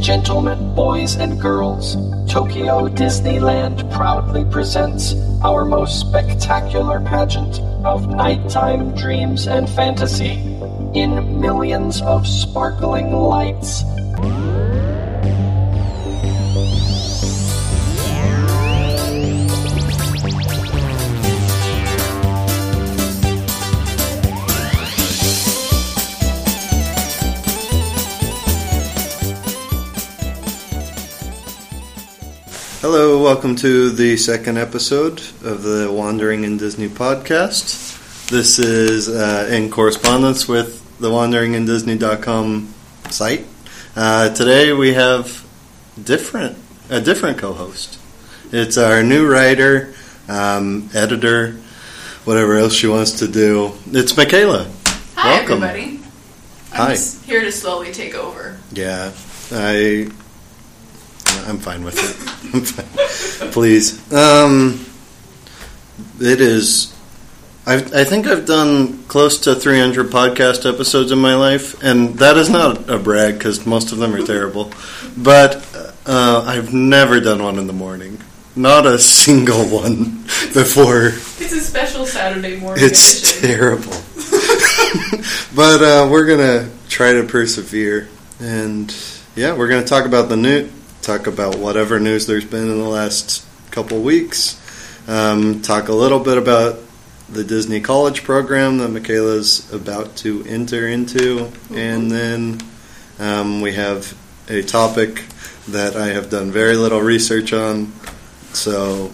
Gentlemen, boys and girls, Tokyo Disneyland proudly presents our most spectacular pageant of nighttime dreams and fantasy in millions of sparkling lights. Hello, welcome to the second episode of the Wandering in Disney podcast. This is uh, in correspondence with the wanderingindisney.com site. Uh, today we have different a different co-host. It's our new writer, um, editor, whatever else she wants to do. It's Michaela. Hi, Welcome. everybody. I'm Hi. here to slowly take over. Yeah, I. I'm fine with it. Please. Um, it is. I, I think I've done close to 300 podcast episodes in my life, and that is not a brag because most of them are terrible. But uh, I've never done one in the morning. Not a single one before. It's a special Saturday morning It's edition. terrible. but uh, we're gonna try to persevere, and yeah, we're gonna talk about the new, talk about whatever news there's been in the last couple weeks. Um, talk a little bit about the Disney College program that Michaela's about to enter into, and then um, we have a topic that I have done very little research on, so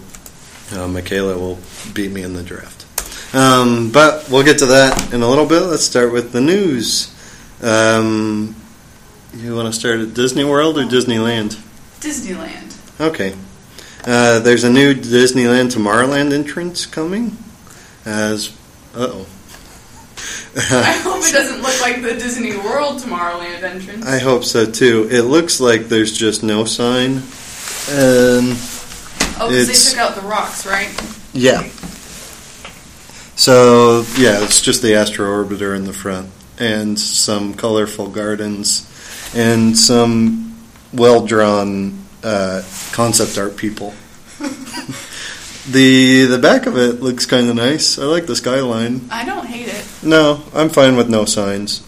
uh, Michaela will beat me in the draft. Um, but we'll get to that in a little bit. Let's start with the news. Um, you want to start at Disney World or Disneyland? Disneyland. Okay. Uh, there's a new Disneyland Tomorrowland entrance coming. As uh oh. I hope it doesn't look like the Disney World Tomorrowland entrance. I hope so too. It looks like there's just no sign. And oh, they took out the rocks, right? Yeah. So yeah, it's just the Astro Orbiter in the front, and some colorful gardens, and some well drawn uh, concept art people. the the back of it looks kind of nice. I like the skyline. I don't hate it. No, I'm fine with no signs.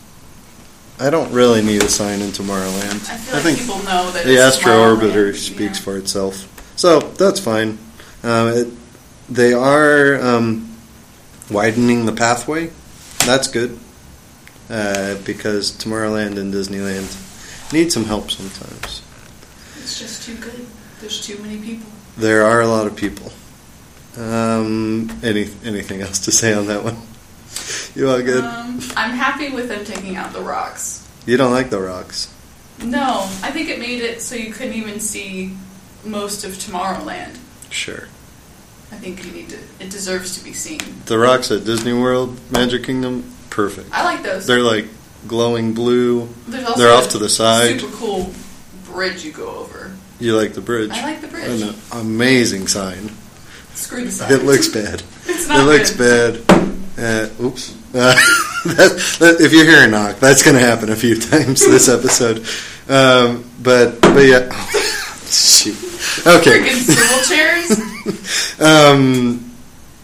I don't really need a sign in Tomorrowland. I feel like people know that The it's Astro Orbiter speaks Yeah. for itself. So that's fine. Um, it, they are um, widening the pathway. That's good. Uh, because Tomorrowland and Disneyland need some help sometimes. It's just too good. There's too many people. There are a lot of people. Um, any anything else to say on that one? You all good? Um, I'm happy with them taking out the rocks. you don't like the rocks? No, I think it made it so you couldn't even see most of Tomorrowland. Sure. I think you need to. It deserves to be seen. The rocks at Disney World, Magic Kingdom, perfect. I like those. They're like glowing blue. Also They're off to the side. Super cool bridge you go over. You like the bridge? I like the bridge. An amazing sign. Screw the sign. It looks bad. It's not it looks good. bad. Uh, oops. Uh, that, that, if you hear a knock, that's going to happen a few times this episode. Um, but but yeah. Shoot. Okay. Freaking swivel chairs. Um,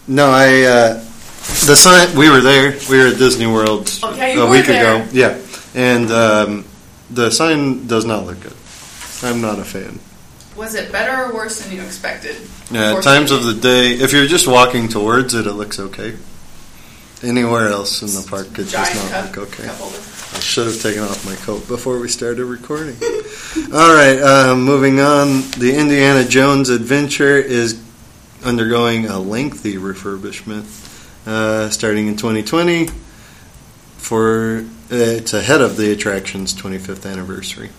no, I uh, the sign. We were there. We were at Disney World Okay, a week ago. Yeah, and um, the sign does not look good. I'm not a fan. Was it better or worse than you expected? Yeah, Or times of the day. If you're just walking towards it, it looks okay. Anywhere else in the park, it does not cup, look okay. I should have taken off my coat before we started recording. All right, um, moving on. The Indiana Jones Adventure is undergoing a lengthy refurbishment uh, starting in 2020. For uh, it's ahead of the attraction's 25th anniversary.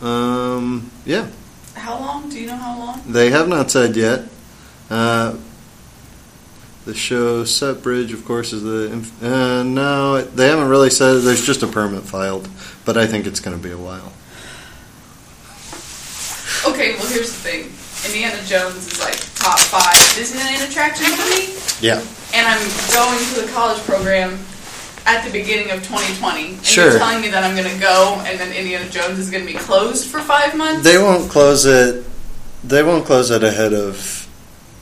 Um, yeah, How long? Do you know how long? they have not said yet. Uh, the show set bridge, of course, is the. inf- Uh, no, they haven't really said. There's just a permit filed, but I think it's going to be a while. Okay, well here's the thing. Indiana Jones is like top five Disneyland attraction for me, Yeah. And I'm going to the college program at the beginning of 2020. And Sure. You're telling me that I'm going to go, and then Indiana Jones is going to be closed for five months. They won't close it. They won't close it ahead of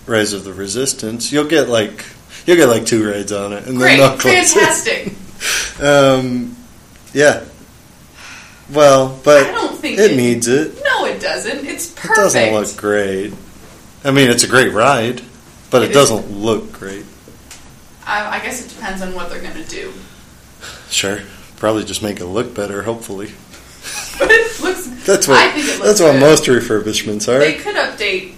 Rise of the Resistance. You'll get like you'll get like two raids on it, and Great, then they'll close fantastic. it. Um, yeah. Well, but I don't think it it- needs it. No, it doesn't. It's perfect. It doesn't look great. I mean, it's a great ride, but It it, is. doesn't look great. I, I guess it depends on what they're going to do. Sure, probably just make it look better. Hopefully, But it looks. that's what I think it looks that's what most refurbishments are. They could update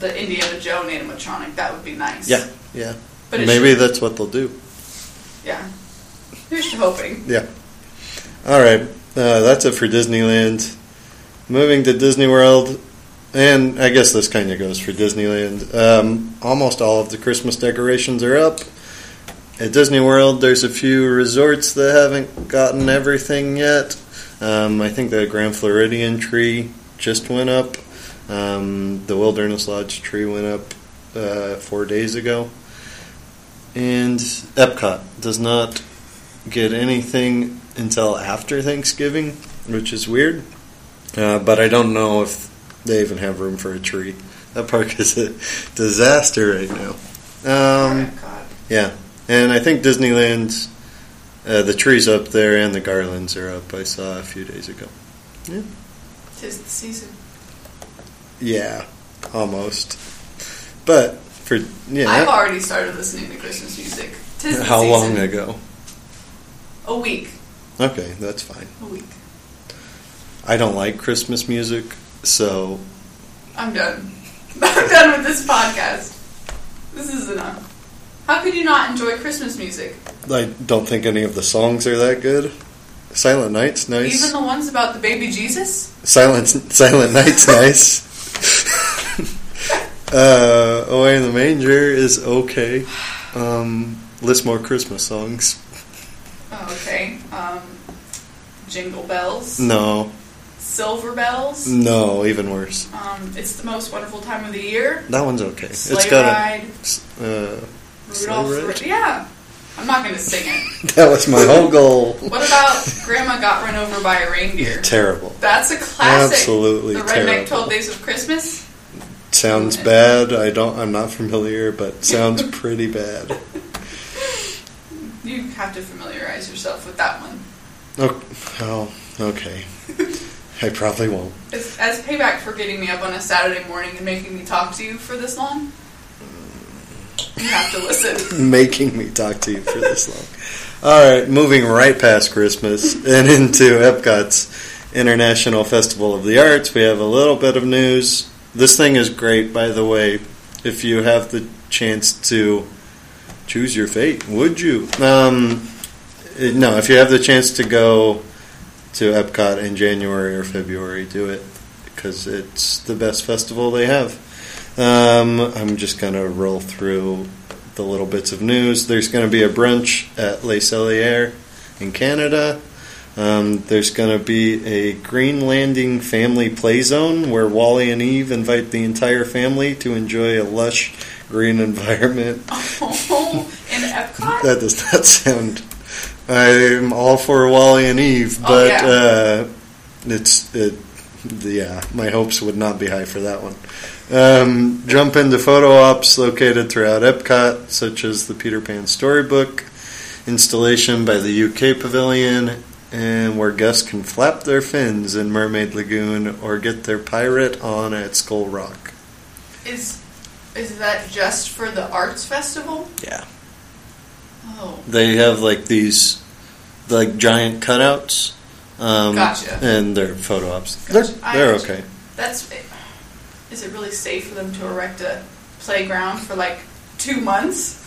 the Indiana Jones animatronic. That would be nice. Yeah, yeah. But Maybe should- that's what they'll do. Yeah. Here's to hoping. Yeah. All right. Uh, that's it for Disneyland. Moving to Disney World, and I guess this kind of goes for Disneyland. Um, almost all of the Christmas decorations are up. At Disney World, there's a few resorts that haven't gotten everything yet. Um, I think the Grand Floridian tree just went up. Um, the Wilderness Lodge tree went up uh, four days ago. And Epcot does not get anything until after Thanksgiving, which is weird. Uh, but I don't know if they even have room for a tree. That park is a disaster right now. Um, yeah, and I think Disneyland, uh, the trees up there and the garlands are up. I saw a few days ago. Yeah. Tis the season. Yeah, almost. But for yeah, I've already started listening to Christmas music. Tis the how season. long ago? A week. Okay, that's fine. A week. I don't like Christmas music, so I'm done. I'm done with this podcast. This is enough. How could you not enjoy Christmas music? I don't think any of the songs are that good. Silent Night's nice. Even the ones about the baby Jesus? Silent Silent Night's nice. uh, Away in the Manger is okay. Um, list more Christmas songs. Oh, okay. Um, Jingle Bells. No, Silver Bells. no, even worse. Um, it's the most wonderful time of the year. That one's okay. Sleigh it's got Ride. a. Uh, Rudolph. Yeah. I'm not going to sing it. that was my whole goal. What about Grandma Got Run Over by a Reindeer? Terrible. That's a classic. Absolutely terrible. The Redneck terrible. 12 Days of Christmas. Sounds bad. I don't. I'm not familiar, but sounds pretty bad. You have to familiarize yourself with that one. Oh, oh okay. I probably won't. As, as payback for getting me up on a Saturday morning and making me talk to you for this long, you have to listen. Making me talk to you for this long. All right, moving right past Christmas and into Epcot's International Festival of the Arts, we have a little bit of news. This thing is great, by the way. If you have the chance to choose your fate, would you? Um, eh, no, if you have the chance to go to Epcot in January or February, do it because it's the best festival they have. Um, I'm just going to roll through the little bits of news. There's going to be a brunch at Les Celliers in Canada. Um, there's going to be a Green Landing family play zone where WALL-E and Eve invite the entire family to enjoy a lush green environment. Oh, in Epcot? That does not sound. I'm all for WALL-E and Eve, Oh, but yeah. uh, it's it. Yeah, my hopes would not be high for that one. Um, jump into photo ops located throughout Epcot, such as the Peter Pan Storybook installation by the UK Pavilion, and where guests can flap their fins in Mermaid Lagoon or get their pirate on at Skull Rock. Is is that just for the arts festival? Yeah. Oh, They have like these like giant cutouts. Um, Gotcha. And they're photo ops. Gotcha. They're, they're okay. that's. Is it really safe for them to erect a playground for like two months?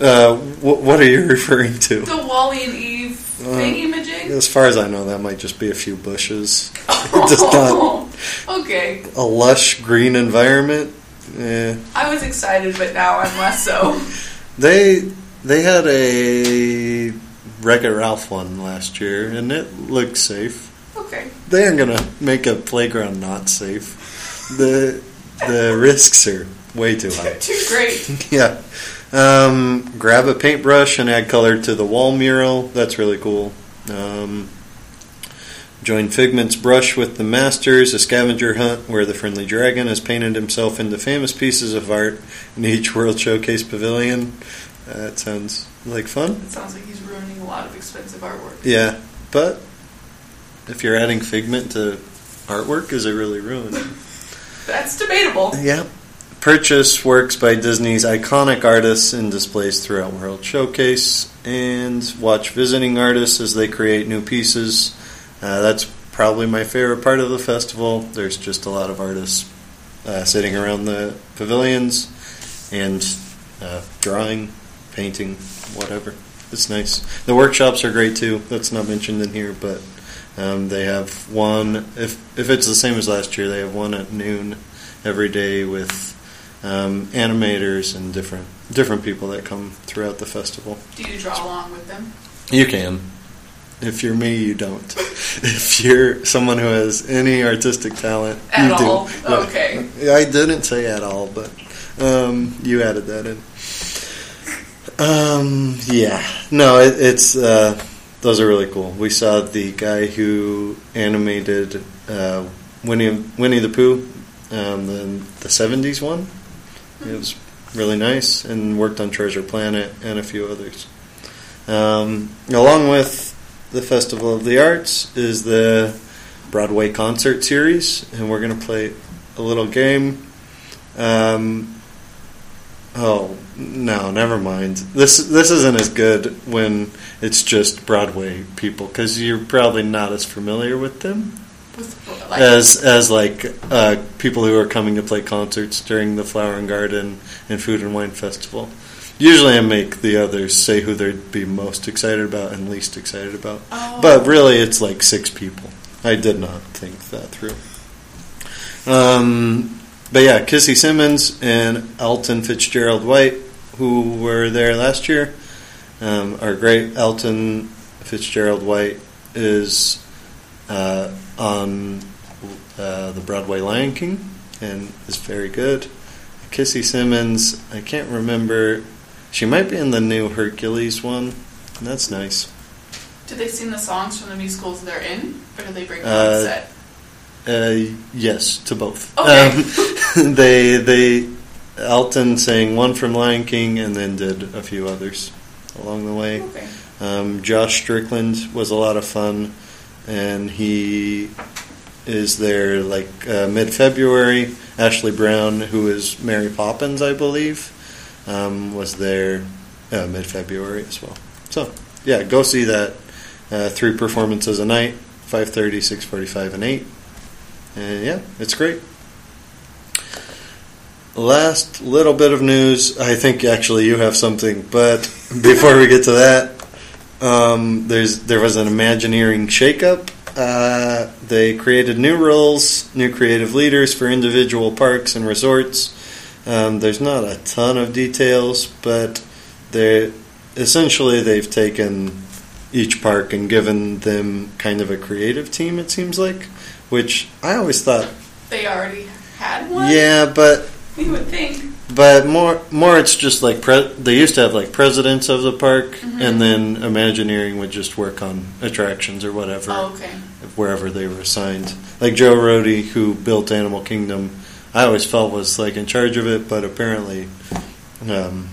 Uh, wh- what are you referring to? The WALL-E and Eve Uh, thingy majig? As far as I know, that might just be a few bushes. Not okay, a lush green environment. Eh. I was excited, but now I'm less so. They they had a Wreck It Ralph one last year, and it looked safe. Okay, They aren't gonna make a playground not safe. The the risks are way too high. too great. Yeah. Um, grab a paintbrush and add color to the wall mural. That's really cool. Um, join Figment's brush with the Masters, a scavenger hunt where the friendly dragon has painted himself into famous pieces of art in each World Showcase pavilion. Uh, that sounds like fun. It sounds like he's ruining a lot of expensive artwork. Yeah, but if you're adding Figment to artwork, is it really ruined? That's debatable. Yeah. Purchase works by Disney's iconic artists and displays throughout World Showcase, and watch visiting artists as they create new pieces. Uh, that's probably my favorite part of the festival. There's just a lot of artists uh, sitting around the pavilions and uh, drawing, painting, whatever. It's nice. The workshops are great too. That's not mentioned in here, but um, they have one. If if it's the same as last year, they have one at noon every day with um, animators and different different people that come throughout the festival. Do you draw along with them? You can. If you're me, you don't. if you're someone who has any artistic talent, At you all? do. Okay. I didn't say at all, but um, you added that in. Um, yeah. No, it, it's uh, those are really cool. We saw the guy who animated uh, Winnie Winnie the Pooh, um, the the '70s one. It was really nice, and worked on Treasure Planet and a few others. Um, along with the Festival of the Arts is the Broadway concert series, and we're going to play a little game. Um, oh no, never mind. This this isn't as good when it's just Broadway people because you're probably not as familiar with them With, like, as as like uh, people who are coming to play concerts during the Flower and Garden and Food and Wine Festival. Usually, I make the others say who they'd be most excited about and least excited about. Oh. But really, it's like six people. I did not think that through. Um, but yeah, Kissy Simmons and Alton Fitzgerald White, who were there last year, um, are great. Alton Fitzgerald White is uh, on uh, the Broadway Lion King and is very good. Kissy Simmons, I can't remember. She might be in the new Hercules one. That's nice. do they sing the songs from the musicals they're in, or do they bring them Uh, on set? Uh, yes, to both. Okay. Um, they they Alton sang one from Lion King and then did a few others along the way. Okay. Um, Josh Strickland was a lot of fun, and he is there like uh, mid February. Ashley Brown, who is Mary Poppins, I believe, um, was there uh, mid February as well. So yeah, go see that. Uh, three performances a night: 5:30, 6:45, and eight. And yeah, it's great. Last little bit of news. I think actually you have something, but before we get to that, um, there's there was an Imagineering shakeup. Uh, they created new roles, new creative leaders for individual parks and resorts. Um, there's not a ton of details, but they essentially they've taken each park and given them kind of a creative team. It seems like, which I always thought, They already had one. yeah, but You would think. but more, more, it's just like pre- they used to have like presidents of the park, Mm-hmm. and then Imagineering would just work on attractions or whatever, Oh, okay. wherever they were assigned. Like Joe Rohde, who built Animal Kingdom, I always felt was like in charge of it, but apparently um,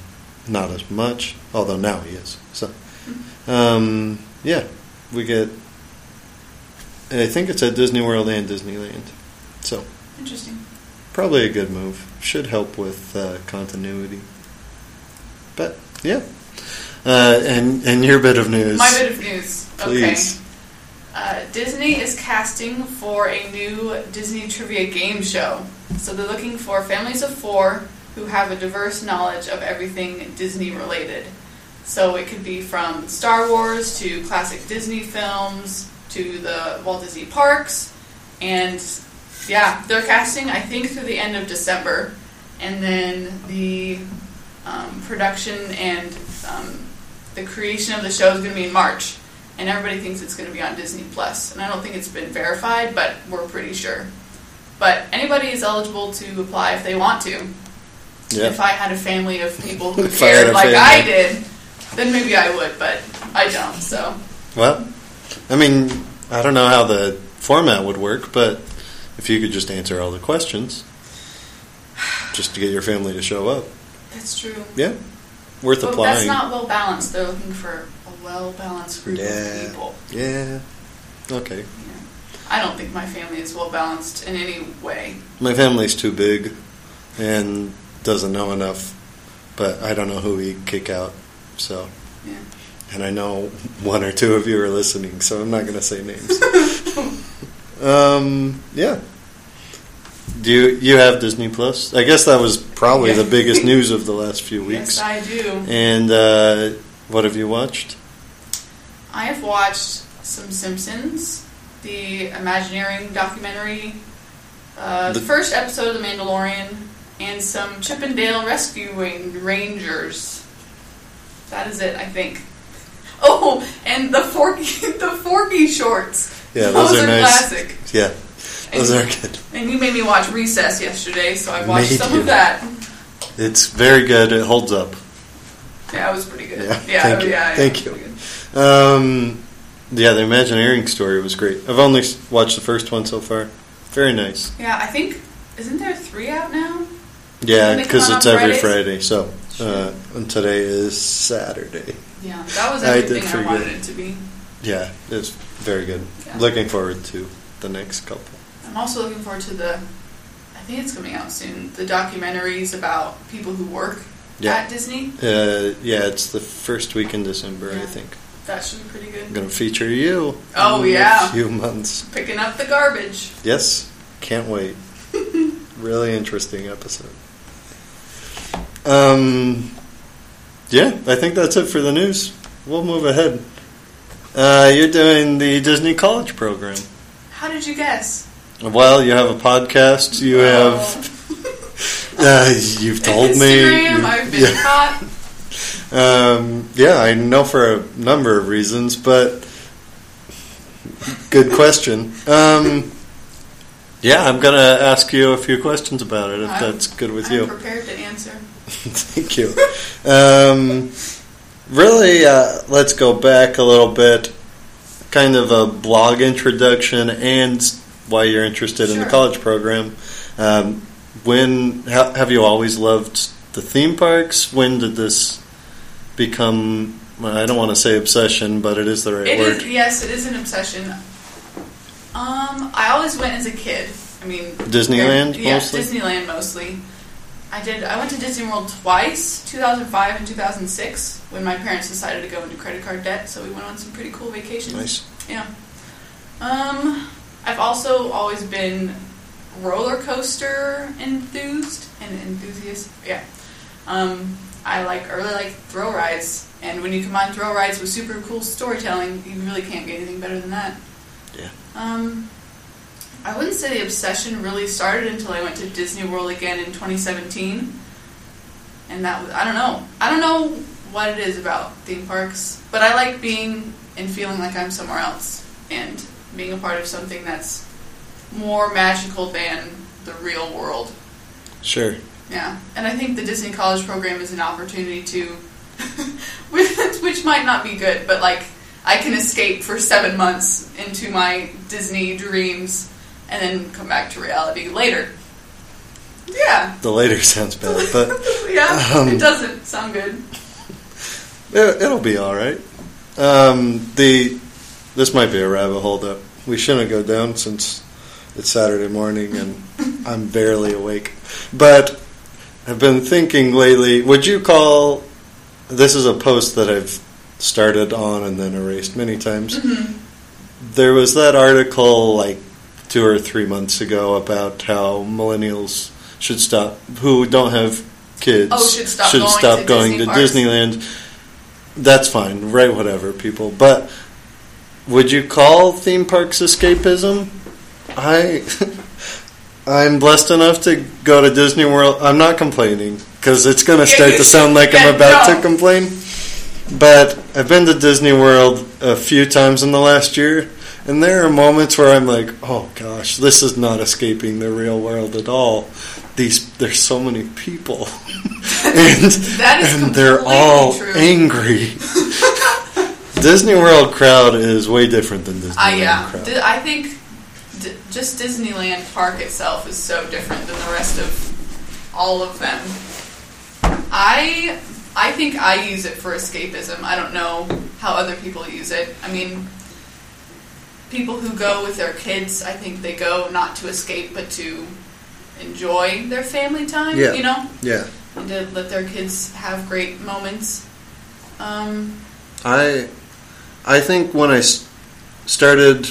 not as much. Although now he is. So, um, yeah, we get. I think it's at Disney World and Disneyland, so Interesting. Probably a good move. Should help with uh, continuity. But yeah, uh, and and your bit of news, My bit of news. please. Okay. Uh, Disney is casting for a new Disney trivia game show. So they're looking for families of four who have a diverse knowledge of everything Disney related. So it could be from Star Wars to classic Disney films to the Walt Disney parks. And yeah, they're casting, I think, through the end of December. And then the um, production and um, the creation of the show is going to be in March and everybody thinks it's going to be on Disney Plus. And I don't think it's been verified, but we're pretty sure. But anybody is eligible to apply if they want to. Yeah. If I had a family of people who If I had cared like I did, then maybe I would, but I don't. So Well, I mean, I don't know how the format would work, but if you could just answer all the questions, just to get your family to show up, that's true. yeah, worth But applying. that's not well balanced. They're looking for a well balanced group Yeah. of people. yeah. Okay. Yeah. I don't think my family is well balanced in any way. My family's too big and doesn't know enough, but I don't know who we kick out. So, Yeah. and I know one or two of you are listening, so I'm not going to say names. um, yeah. Do you you have Disney Plus? I guess that was probably the biggest news of the last few weeks. Yes, I do. And uh, what have you watched? I have watched some Simpsons, the Imagineering documentary, uh, the, The- first episode of The Mandalorian, and some Chip 'n Dale Rescuing Rangers. That is it, I think. Oh, and the Forky, the Forky shorts. Yeah, those, are, nice. classic. Yeah, those And- are good. And you made me watch Recess yesterday, so I watched Made some you. of that. It's very good. It holds up. Yeah, it was pretty good. Yeah, yeah, thank you. yeah, Thank you. was pretty good. Um, yeah, the Imagineering story was great. I've only watched the first one so far. Very nice. Yeah, I think isn't there three out now? Yeah, because it's every Friday. So, uh, and today is Saturday. Yeah, that was I did everything I, forget. wanted it to be. Yeah, it's very good. Yeah. Looking forward to the next couple. I'm also looking forward to the. I think it's coming out soon. The documentaries about people who work Yeah. at Disney. Uh, yeah, it's the first week in December, I think. That should be pretty good. I'm going to feature you. Oh, in yeah. A few months. Picking up the garbage. Yes, can't wait. really interesting episode. Um, yeah, I think that's it for the news. We'll move ahead. Uh, you're doing the Disney College program. How did you guess? Well, you have a podcast. You have. Uh, you've told me. Instagram. I've been yeah. caught. Um, yeah, I know for a number of reasons, but good question. Um, yeah, I'm going to ask you a few questions about it if I'm- that's good with I'm you. prepared to answer. Thank you. Um, really, uh, let's go back a little bit. Kind of a blog introduction and why you're interested in the college program. Um, when ha- have you always loved the theme parks? When did this become? well, I don't want to say obsession, but it is the right It word. is yes, it is an obsession. Um, I always went as a kid. I mean, Disneyland yeah, mostly? Disneyland mostly. I did. I went to Disney World twice, 2005 and 2006, when my parents decided to go into credit card debt. So we went on some pretty cool vacations. Nice. Yeah. Um, I've also always been roller coaster enthused and enthusiast. Yeah. Um, I like I really like thrill rides, and when you combine thrill rides with super cool storytelling, you really can't get anything better than that. Yeah. Um, I wouldn't say the obsession really started until I went to Disney World again in 2017, and that was I don't know I don't know what it is about theme parks, but I like being and feeling like I'm somewhere else and being a part of something that's more magical than the real world. Sure. Yeah, and I think the Disney College Program is an opportunity to, which, which might not be good, but like I can escape for seven months into my Disney dreams and then come back to reality later. Yeah, The later sounds bad, but yeah, Um, it doesn't sound good. It, it'll be all right. Um, the this might be a rabbit hole that we shouldn't go down since it's Saturday morning and I'm barely awake. But I've been thinking lately. Would you call this is a post that I've started on and then erased many times? There was that article like two or three months ago about how millennials should stop who don't have kids Oh, should stop going stop to going Disney to. Disneyland. That's fine, right? Whatever, people. But would you call theme parks escapism? I I'm blessed enough to go to Disney World. I'm not complaining because it's going to start to sound like. I'm about to complain. But I've been to Disney World a few times in the last year, and there are moments where I'm like, "Oh gosh, this is not escaping the real world at all." these there's so many people, and and they're all true. angry. Disney World crowd is way different than Disneyland I yeah. crowd. I think d- just Disneyland Park itself is so different than the rest of all of them. I I think I use it for escapism. I don't know how other people use it. I mean, people who go with their kids, I think they go not to escape but to enjoy their family time. Yeah. You know, yeah, and to let their kids have great moments. Um, I I think when I started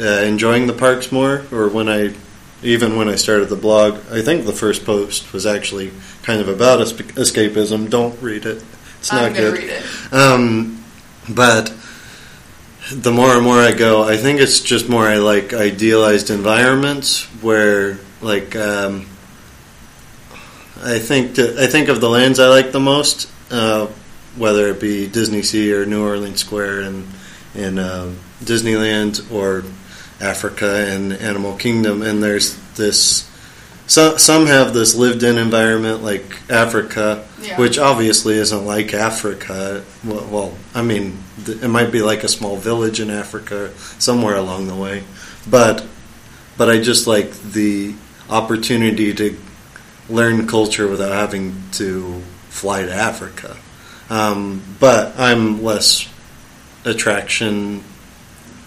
uh, enjoying the parks more, or when I even when I started the blog, I think the first post was actually kind of about escapism. Don't read it; it's not good. read it. Um, but the more and more I go, I think it's just more I like idealized environments where, like, um, I think I think of the lands I like the most, uh, whether it be Disney Sea or New Orleans Square and in um, Disneyland or Africa and Animal Kingdom, and there's this. Some some have this lived-in environment like Africa, Yeah. which obviously isn't like Africa. Well, well, I mean, th- it might be like a small village in Africa somewhere along the way, but but I just like the opportunity to learn culture without having to fly to Africa. Um, but I'm less attraction.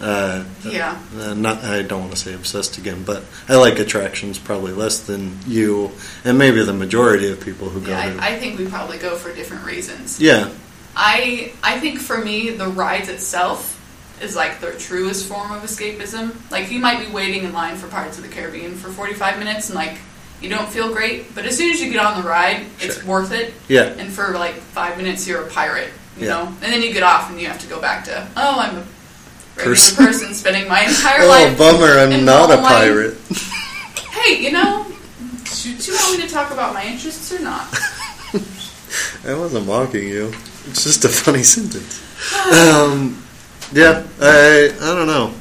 Uh, Yeah. uh, not I don't want to say obsessed again, but I like attractions probably less than you and maybe the majority of people who go Yeah. I, I think we probably go for different reasons. yeah, I I think for me the rides itself is like the truest form of escapism. Like you might be waiting in line for Pirates of the Caribbean for 45 minutes and like you don't feel great, but as soon as you get on the ride, it's worth it. yeah, And for like 5 minutes you're a pirate, you Yeah. know. And then you get off and you have to go back to, oh, I'm a Person. person, spending my entire Oh, life bummer! I'm not a pirate. Hey, you know, do do you want me to talk about my interests or not? I wasn't mocking you. It's just a funny sentence. Um, yeah, I I don't know.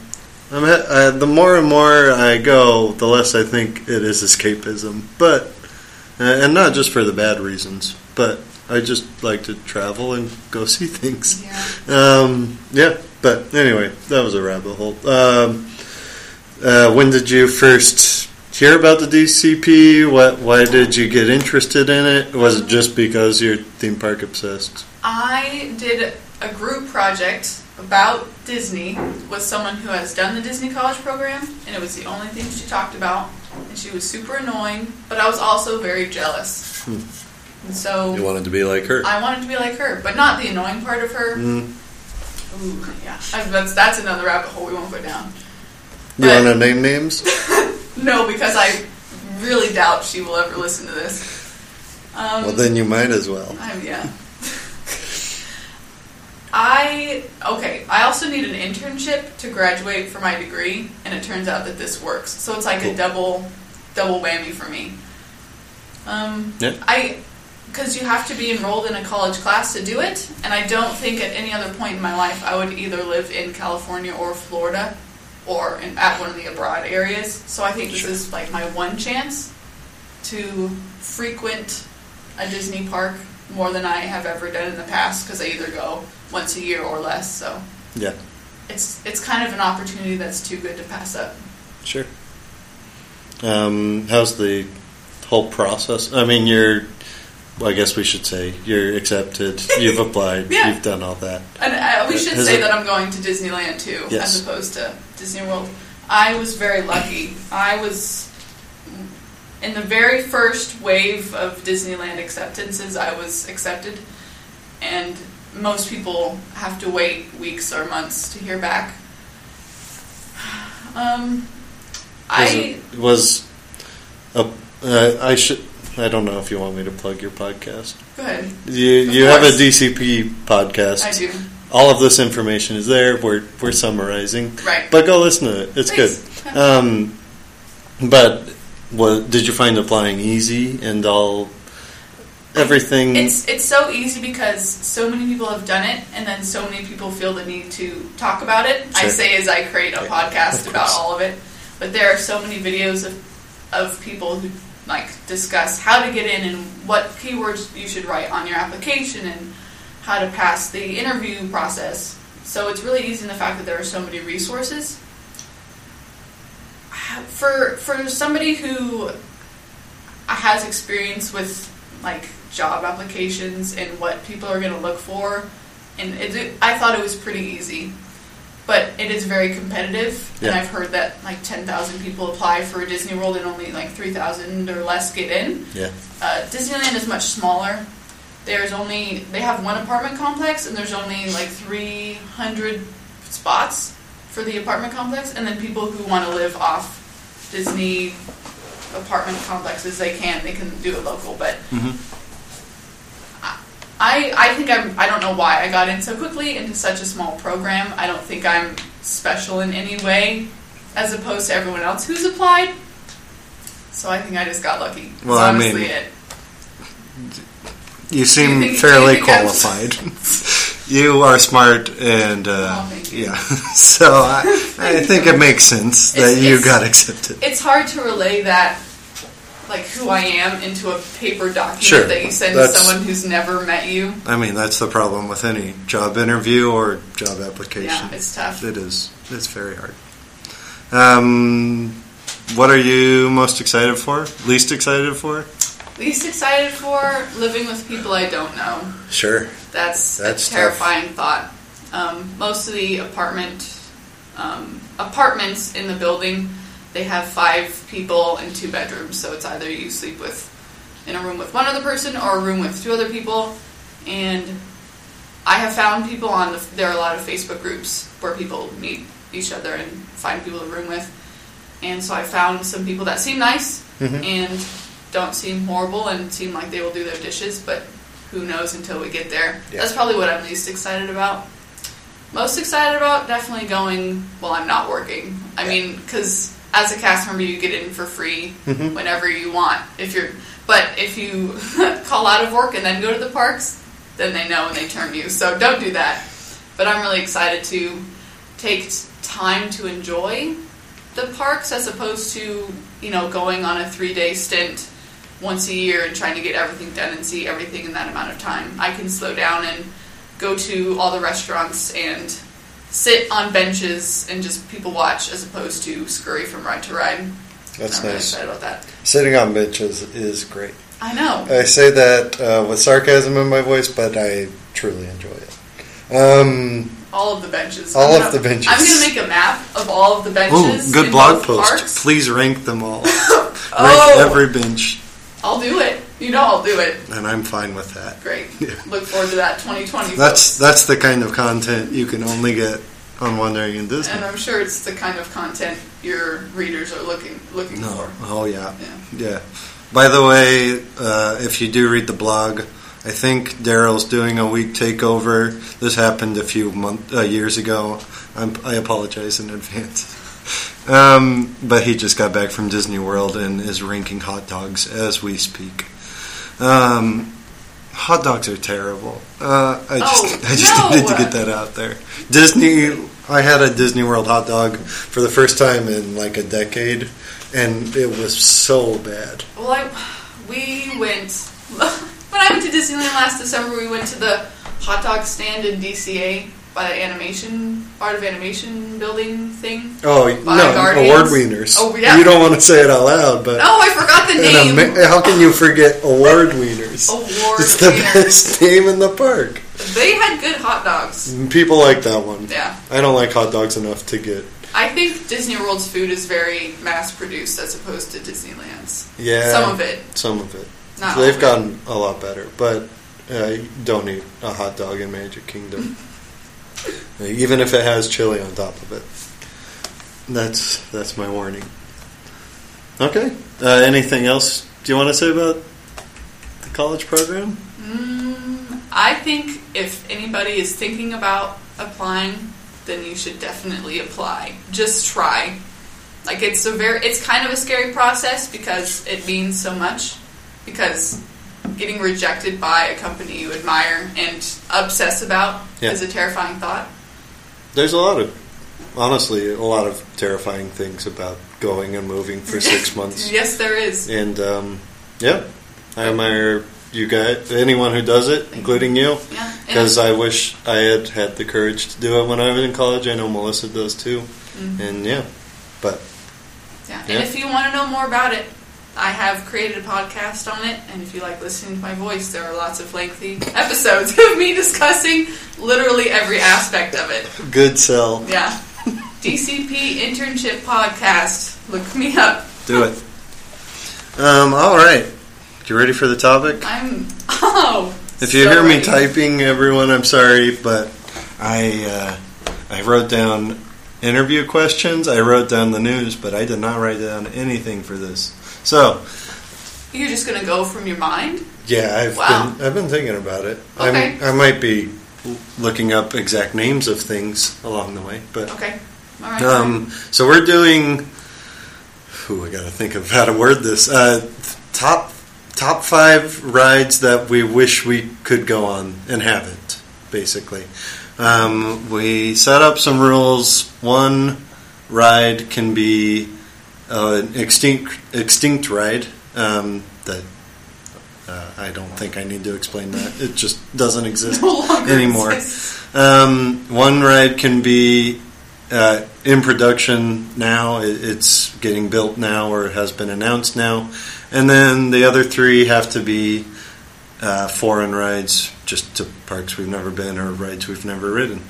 I'm ha- uh, the more and more I go, the less I think it is escapism. But uh, and not just for the bad reasons, but I just like to travel and go see things. Yeah. Um, yeah, but anyway, that was a rabbit hole. Um, uh, when did you first hear about the DCP? What? Why did you get interested in it? Was it just because you're theme park obsessed? I did a group project about Disney with someone who has done the Disney College program, and it was the only thing she talked about. And she was super annoying, but I was also very jealous. Hmm. And so You wanted to be like her. I wanted to be like her, but not the annoying part of her. Mm. Ooh, yeah, I- that's that's another rabbit hole we won't go down. You want to name names? No, because I really doubt she will ever listen to this. Um, Well, then you might as well. I'm, yeah. I okay. I also need an internship to graduate for my degree, and it turns out that this works. So it's like Cool. a double double whammy for me. Um, Yeah. I because you have to be enrolled in a college class to do it, and I don't think at any other point in my life I would either live in California or Florida or in, at one of the abroad areas. So I think this Sure. is like my one chance to frequent a Disney park more than I have ever done in the past because I either go once a year or less. So Yeah, it's it's kind of an opportunity that's too good to pass up. sure. Um, how's the whole process? I mean, you're. Well, I guess we should say you're accepted. You've applied. Yeah. You've done all that. And uh, we should Has say it- that I'm going to Disneyland too, Yes. as opposed to Disney World. I was very lucky. I was in the very first wave of Disneyland acceptances. I was accepted, and most people have to wait weeks or months to hear back. Um, Was I it- was. A, uh, I should. I don't know if you want me to plug your podcast. go ahead. You Of you have a. DCP podcast. I do All of this information is there. We're we're summarizing, right. but go listen to it. It's Thanks. good. Um, but what did you find applying easy and all everything? It's it's so easy because so many people have done it, and then so many people feel the need to talk about it. I say as I create a podcast about all of it, but there are so many videos of of people who like discuss how to get in and what keywords you should write on your application and how to pass the interview process. So it's really easy in the fact that there are so many resources. For for somebody who has experience with like job applications and what people are going to look for, and it, I thought it was pretty easy. But it is very competitive, and I've heard that like ten thousand people apply for a Disney World and only like three thousand or less get in. Yeah. Uh, Disneyland is much smaller. There's only they have one apartment complex, and there's only like 300 spots for the apartment complex, and then people who want to live off Disney apartment complexes, they can they can do it local. But Mhm. I I think I'm I don't know why I got in so quickly into such a small program. I don't think I'm special in any way as opposed to everyone else who's applied. So I think I just got lucky. Well, That's I mean- it. You seem think- fairly you qualified. you are smart, and uh, Oh, you. yeah. so I, I think it makes sense that It's- you it's- got accepted. It's hard to relay that, like who I am, into a paper document Sure, that you send that's- to someone who's never met you. I mean, that's the problem with any job interview or job application. Yeah, it's tough. It is. It's very hard. Um, what are you most excited for? Least excited for? Least excited for living with people I don't know. Sure. That's, That's a terrifying thought. Um, most of the apartment um, apartments in the building, they have five people and two bedrooms. So it's either you sleep with in a room with one other person or a room with two other people. And I have found people on the there are a lot of Facebook groups where people meet each other and find people to room with. And so I found some people that seem nice Mhm. and don't seem horrible and seem like they will do their dishes, but who knows until we get there. Yeah. That's probably what I'm least excited about. Most excited about definitely going while I'm not working. I mean, because as a cast member, you get in for free Mhm. whenever you want. If you're, but if you call out of work and then go to the parks, then they know and they term you. So don't do that. But I'm really excited to take time to enjoy the parks as opposed to you know going on a three day stint once a year and trying to get everything done and see everything in that amount of time. I can slow down and go to all the restaurants and sit on benches and just people watch as opposed to scurry from ride to ride. That's I'm really nice. excited about that. Sitting on benches is great. I know. I say that uh, with sarcasm in my voice, but I truly enjoy it. Um, All of the benches. All I'm of gonna- the benches. I'm going to make a map of all of the ooh, benches. good in blog both post. parks. Please rank them all. Oh. Rank every bench, I'll do it. You know I'll do it. and I'm fine with that. Great. Yeah. Look forward to that 2020. That's that's the kind of content you can only get on Wandering in Disney. and I'm sure it's the kind of content your readers are looking looking No. for. Oh yeah. Yeah. Yeah. By the way, uh, if you do read the blog, I think Daryl's doing a week takeover. This happened a few month, uh, years ago. I'm, I apologize in advance. Um, but he just got back from Disney World and is ranking hot dogs as we speak. Um, hot dogs are terrible. Uh, I just, Oh, I just no. needed to get that out there. Disney. I had a Disney World hot dog for the first time in like a decade, and it was so bad. Well, I, we went when I went to Disneyland last December. We went to the hot dog stand in DCA by the animation art of animation building thing. Oh no, Guardians. award wieners. Oh, yeah. You don't want to say it out loud, but Oh, I forgot the name. ama- how can you forget award wieners? Award it's the wieners. best name in the park. They had good hot dogs. People like that one. Yeah. I don't like hot dogs enough to get. I think Disney World's food is very mass produced as opposed to Disneyland's. Yeah, Some of it. Some of it. Not all They've gotten a lot better, but uh, don't eat a hot dog in Magic Kingdom, even if it has chili on top of it. That's that's my warning. Okay. Uh, anything else? Do you want to say about the college program? Mm, I think if anybody is thinking about applying, then you should definitely apply. Just try. Like it's a very, it's kind of a scary process because it means so much. Because getting rejected by a company you admire and obsess about Yeah. is a terrifying thought. There's a lot of honestly a lot of terrifying things about going and moving for six months. yes, there is. And um, yeah, I admire you guys, anyone who does it, including you, Yeah. Because I wish I had had the courage to do it when I was in college. I know Melissa does too, Mhm. and yeah, but Yeah. Yeah. And if you want to know more about it, I have created a podcast on it, and if you like listening to my voice, there are lots of lengthy episodes of me discussing literally every aspect of it. good sell. Yeah. DCP Internship Podcast. Look me up. Do it. Um, all right, you ready for the topic? I'm. Oh. If you so hear me ready. typing, everyone, I'm sorry, but I uh, I wrote down interview questions. I wrote down the news, but I did not write down anything for this. So You're just gonna go from your mind? yeah, I've Wow. been I've been thinking about it. Okay. I'm, I might be looking up exact names of things along the way, but Okay. All right. um, so we're doing. Ooh, I got to think of how to word this. Uh, top top five rides that we wish we could go on and haven't. Basically, um, we set up some rules. One ride can be uh, an extinct extinct ride um, that. Uh, I don't think I need to explain that. It just doesn't exist no anymore. exists. Um, one ride can be uh, in production now. It, it's getting built now, or it has been announced now. And then the other three have to be uh, foreign rides, just to parks we've never been or rides we've never ridden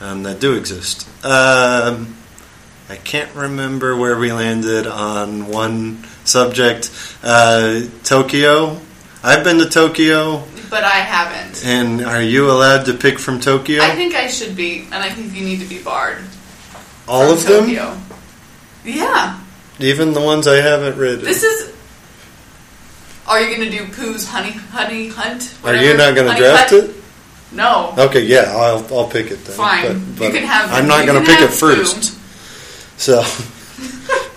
um, that do exist. Um, I can't remember where we landed on one subject. Uh, Tokyo. I've been to Tokyo, But I haven't. and are you allowed to pick from Tokyo? I think I should be, and I think you need to be barred. All of them? Yeah. Even the ones I haven't read. This is. Are you going to do Pooh's honey honey hunt? Are you not going to draft Hunt? it? No. Okay, yeah, I'll, I'll pick it then. Fine. But, You can have- I'm not going to pick it first. So,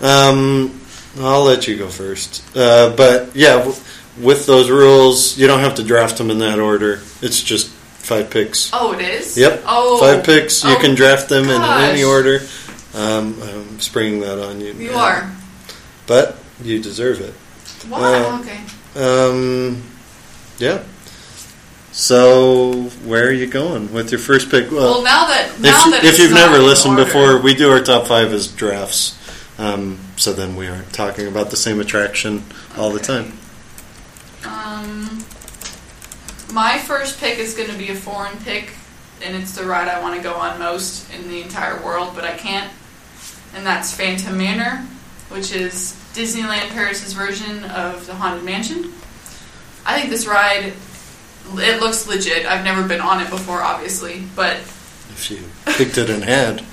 um, I'll let you go first. Uh, but yeah, w- with those rules, you don't have to draft them in that order. It's just five picks. Oh, it is. Yep. Oh, Five picks. You oh, can draft them in any order. Um, I'm springing that on you. You now. are. But you deserve it. Why? Uh, okay. Um, yeah. So where are you going with your first pick? Well, now that now if, that if you've never listened order- before, we do our top five as drafts. Um, so then we aren't talking about the same attraction all the time. Um, my first pick is going to be a foreign pick, and it's the ride I want to go on most in the entire world, but I can't. And that's Phantom Manor, which is Disneyland Paris's version of the Haunted Mansion. I think this ride, it looks legit. I've never been on it before, obviously, but If you picked it in hand,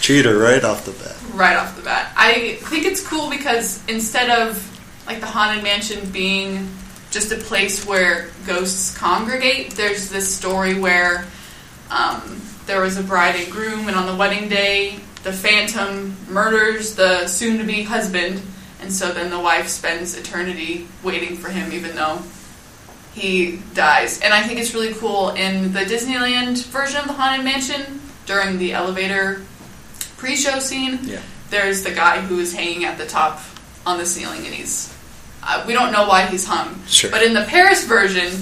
cheater right off the bat. right off the bat. I think it's cool because instead of like the haunted mansion being just a place where ghosts congregate, there's this story where um, there was a bride and groom, and on the wedding day, the phantom murders the soon-to-be husband, and so then the wife spends eternity waiting for him, even though he dies. And I think it's really cool in the Disneyland version of the haunted mansion during the elevator pre-show scene Yeah. there's the guy who is hanging at the top on the ceiling and he's uh, we don't know why he's hung Sure. but in the paris version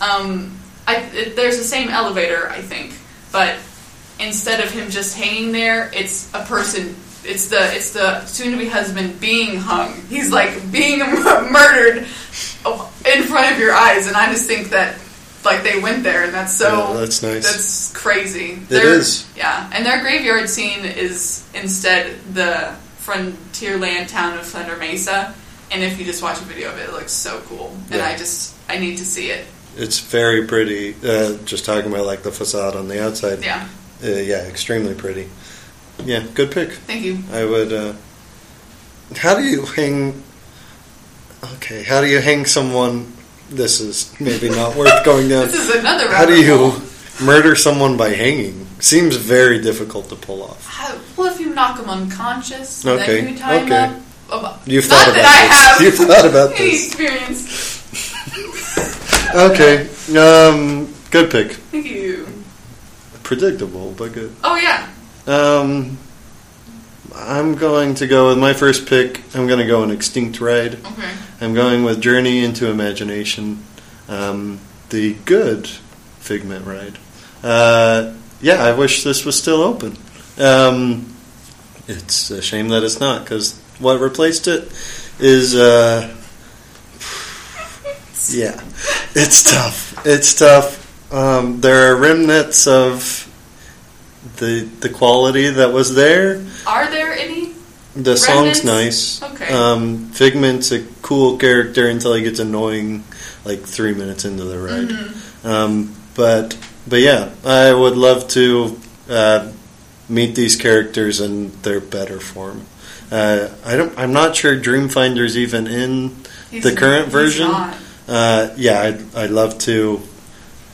um, I, it, there's the same elevator i think but instead of him just hanging there it's a person it's the it's the soon-to-be husband being hung he's like being murdered in front of your eyes and i just think that like they went there and that's so Yeah, that's nice. that's crazy. It Their- is. Yeah, and their graveyard scene is instead the frontierland town of Thunder Mesa. And if you just watch a video of it, it looks so cool. And Yeah. I just I need to see it. It's very pretty. Uh, just talking about like the facade on the outside. Yeah, Uh, yeah, extremely pretty. Yeah, good pick. thank you. I would. Uh, how do you hang? Okay, how do you hang someone? This is maybe not worth going down. This is another. How do you hole. murder someone by hanging? Seems very difficult to pull off. How, well, if you knock them unconscious, Okay, then you tie okay. them up. Oh, You've thought that about I this. have You've thought about this. experience. Okay, um, good pick. Thank you. Predictable, but good. Oh yeah, Um, I'm going to go with my first pick. I'm going to go an extinct ride. Okay. I'm going with Journey into Imagination, um, the good Figment ride. Uh, yeah, I wish this was still open. Um, it's a shame that it's not because what replaced it is, uh, yeah, it's tough. It's tough. Um, there are remnants of the the quality that was there. Are there any? The song's nice. Okay. Um, Figment's a cool character until he gets annoying, like three minutes into the ride. Mm-hmm. Um, but but yeah, I would love to uh, meet these characters in their better form. Uh, I don't. I'm not sure Dreamfinder's even in He's- the current he's version. not. Uh, yeah, I'd, I'd love to.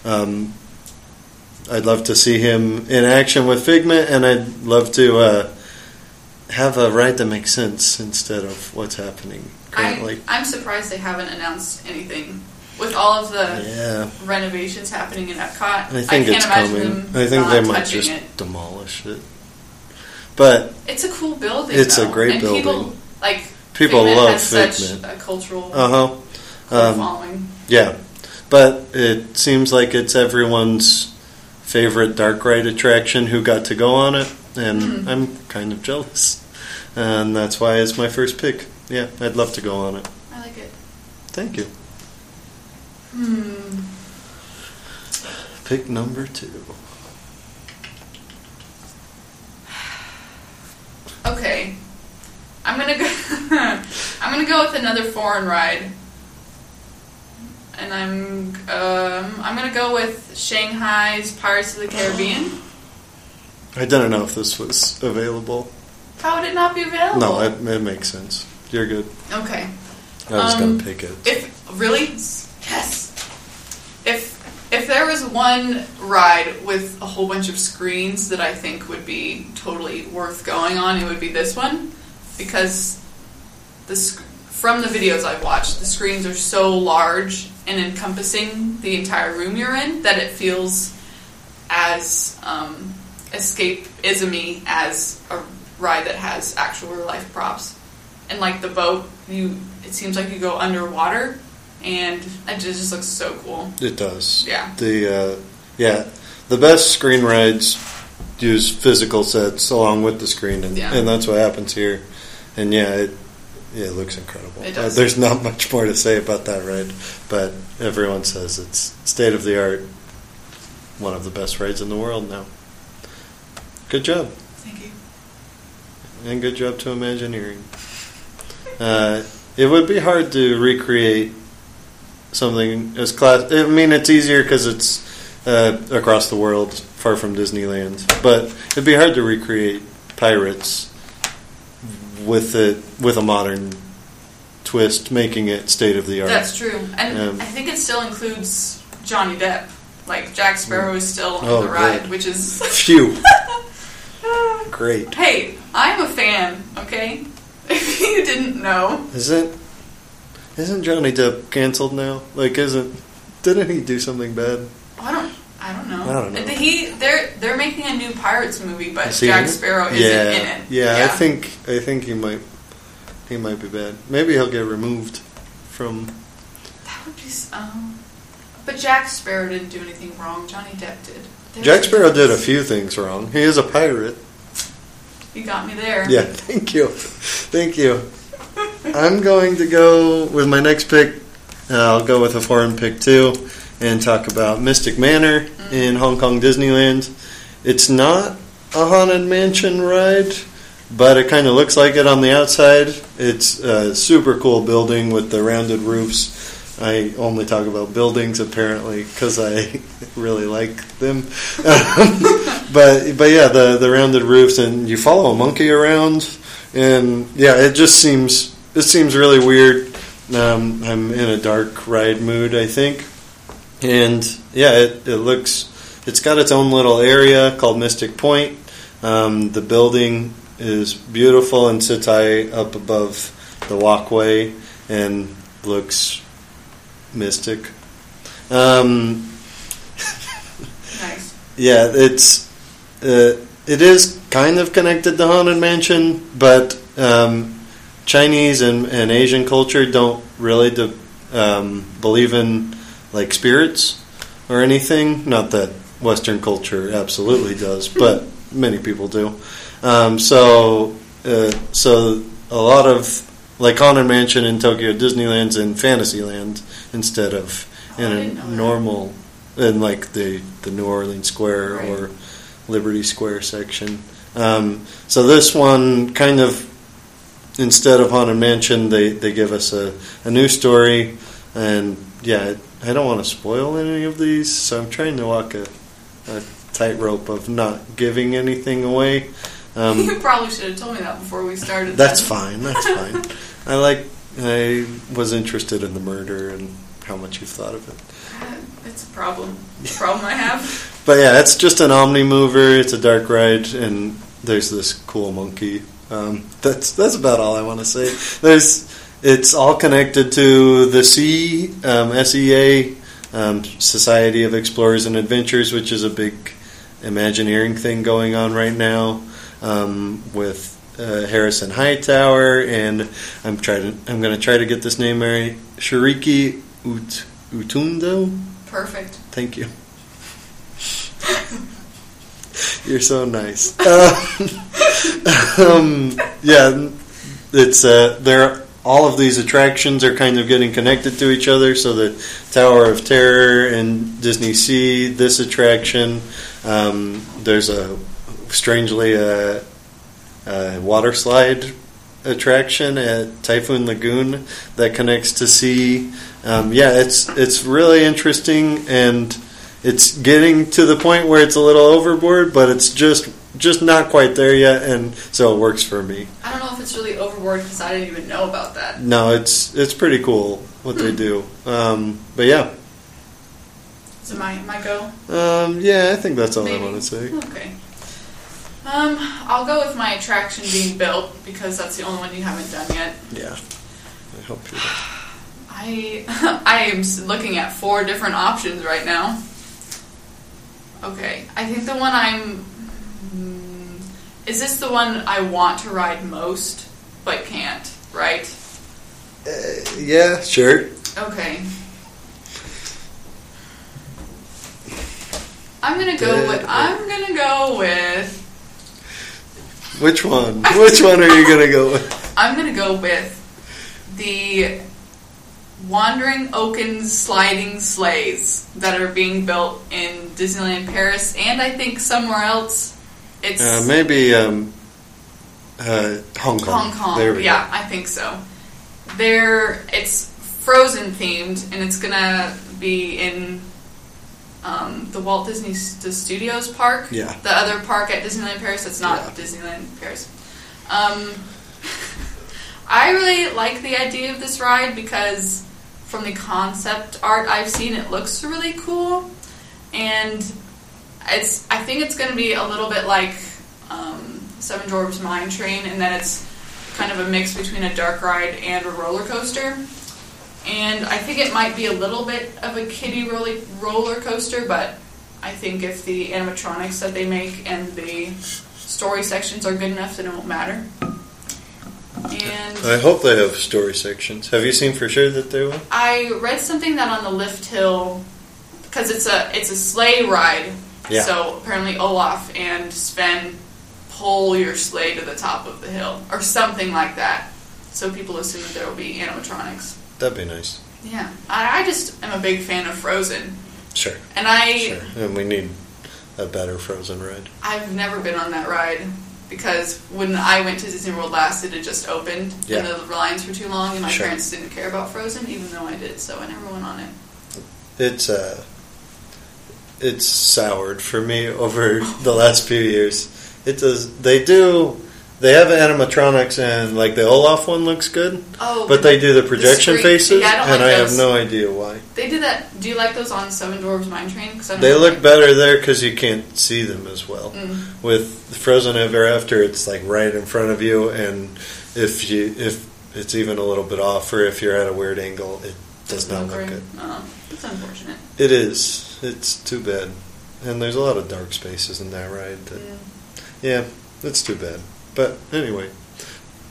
Um, I'd love to see him in action with Figment, and I'd love to uh, have a ride that makes sense instead of what's happening currently. I, I'm surprised they haven't announced anything with all of the yeah, renovations happening in Epcot. I think can't it's coming. I think they might just it. demolish it. But It's a cool building. It's a great and building. People like People Figment love Figment. a cultural uh huh, cult um, following. yeah. But it seems like it's everyone's favorite dark ride attraction who got to go on it, and Mhm. I'm kind of jealous, and that's why it's my first pick. Yeah, I'd love to go on it. I like it. Thank you. Hmm. Pick number two. Okay. I'm gonna go. I'm gonna go with another foreign ride, and I'm um, I'm gonna go with Shanghai's Pirates of the Caribbean. I didn't know if this was available. How would it not be available? No, it, it makes sense. You're good. Okay. I was Um, gonna pick it. If really, yes. If if there was one ride with a whole bunch of screens that I think would be totally worth going on, it would be this one because the sc- from the videos I've watched, the screens are so large and encompassing the entire room you're in that it feels as um, escapism-y as a ride that has actual real life props. And like the boat, you it seems like you go underwater, and it just, just looks so cool. It does. Yeah. The uh, yeah, the best screen rides use physical sets along with the screen, and, Yeah. and that's what happens here. And yeah, it yeah, it looks incredible. It Uh, there's not much more to say about that ride, but everyone says it's state of the art, one of the best rides in the world now. Good job, Thank you. and good job to Imagineering. Uh, it would be hard to recreate something as class. I mean, it's easier because it's uh, across the world, far from Disneyland. But it'd be hard to recreate pirates with it with a modern twist, making it state of the art. That's true, and Um, I think it still includes Johnny Depp. Like Jack Sparrow is still on Oh, the ride, good. which is Phew! Great. hey, I'm a fan. Okay, if you didn't know, Isn't isn't Johnny Depp canceled now? Like, isn't didn't he do something bad? I don't. I don't know. I don't know. He they're they're making a new Pirates movie, but Is Jack? Sparrow isn't yeah, in it. Yeah, yeah, I think I think he might he might be bad. Maybe he'll get removed from. that would be. Um, but Jack Sparrow didn't do anything wrong. Johnny Depp did. There's Jack Sparrow did a few things wrong. He is a pirate. You got me there. Yeah, thank you, thank you. I'm going to go with my next pick. Uh, I'll go with a foreign pick too, and talk about Mystic Manor in Hong Kong Disneyland. It's not a haunted mansion ride, but it kind of looks like it on the outside. It's a super cool building with the rounded roofs. I only talk about buildings apparently because I really like them. But but yeah, the the rounded roofs and you follow a monkey around, and yeah, it just seems it seems really weird. Um, I'm in a dark ride mood, I think, and yeah, it, it looks it's got its own little area called Mystic Point. Um, the building is beautiful and sits high up above the walkway and looks mystic. Um, Nice. yeah, it's uh, it is kind of connected to Haunted Mansion, but um, Chinese and, and Asian culture don't really de- um, believe in like spirits or anything. Not that Western culture absolutely does, but many people do. Um, so, uh, so a lot of like Haunted Mansion in Tokyo Disneyland's in Fantasyland instead of Oh, in a normal in like the the New Orleans Square Right. or Liberty Square section. Um, so this one kind of instead of Haunted Mansion, they, they give us a, a new story, and yeah, I don't want to spoil any of these, so I'm trying to walk a, a tightrope of not giving anything away. Um, you probably should have told me that before we started. that's then. fine. That's fine. I like. I was interested in the murder and how much you thought of it. Uh, It's a problem. It's a problem I have. But yeah, it's just an Omnimover. It's a dark ride, and there's this cool monkey. Um, that's that's about all I want to say. There's it's all connected to the C um, SEA um, Society of Explorers and Adventurers, which is a big Imagineering thing going on right now um, with uh, Harrison Hightower, and I'm trying. To, I'm going to try to get this name right. Shiriki Ut, Utundu. Perfect. Thank you. You're so nice. Uh, um, yeah, it's uh, there. All of these attractions are kind of getting connected to each other. So the Tower of Terror and DisneySea, this attraction. Um, there's a strangely a, a water slide attraction at Typhoon Lagoon that connects to sea. Um, yeah, it's it's really interesting and it's getting to the point where it's a little overboard, but it's just just not quite there yet, and so it works for me. I don't know if it's really overboard because I didn't even know about that. No, it's it's pretty cool what they do. Um, but yeah, Is it my, my go? um, yeah, I think that's all Maybe. I want to say. Okay. Um, I'll go with my attraction being built because that's the only one you haven't done yet. Yeah, I hope you. I I am looking at four different options right now. Okay, I think the one I'm. Is this the one I want to ride most but can't? Right. Uh, yeah, sure. Okay. I'm gonna go with. I'm gonna go with. Which one? Which one are you gonna go with? I'm gonna go with the Wandering Oaken sliding sleighs that are being built in Disneyland Paris and I think somewhere else. It's Uh, maybe um, uh, Hong Kong. Hong Kong. There we yeah, I think so. They're it's Frozen themed and it's gonna be in um, the Walt Disney Studios park. Yeah. The other park at Disneyland Paris that's not Yeah. Disneyland Paris. Um, I really like the idea of this ride because from the concept art I've seen, it looks really cool, and it's. I think it's going to be a little bit like um, Seven Dwarfs Mine Train, in that it's kind of a mix between a dark ride and a roller coaster. And I think it might be a little bit of a kiddie roller roller coaster, but I think if the animatronics that they make and the story sections are good enough, then it won't matter. And I hope they have story sections. Have you seen for sure that they will? I read something that on the lift hill, because it's a it's a sleigh ride. Yeah. So apparently Olaf and Sven pull your sleigh to the top of the hill, or something like that. So people assume that there will be animatronics. That'd be nice. Yeah, I, I just am a big fan of Frozen, Sure. and I Sure. And we need a better Frozen ride. I've never been on that ride because when I went to Disney World last, it had just opened Yeah. and the lines were too long, and my Sure. parents didn't care about Frozen, even though I did, so I never went on it. It's uh, it's soured for me over the last few years. It does. They do. They have animatronics, and like the Olaf one looks good, Oh, but they do the projection screen- faces, yeah, I and like I have no idea why. They did that. Do you like those on Seven Dwarfs Mine Train? Because They look why. better there because you can't see them as well. Mm. With Frozen Ever After, it's like right in front of you, and if you if it's even a little bit off, or if you're at a weird angle, it does not look good. Oh, that's unfortunate. It is. It's too bad. And there's a lot of dark spaces in that ride. That, Mm. Yeah, that's too bad. But anyway,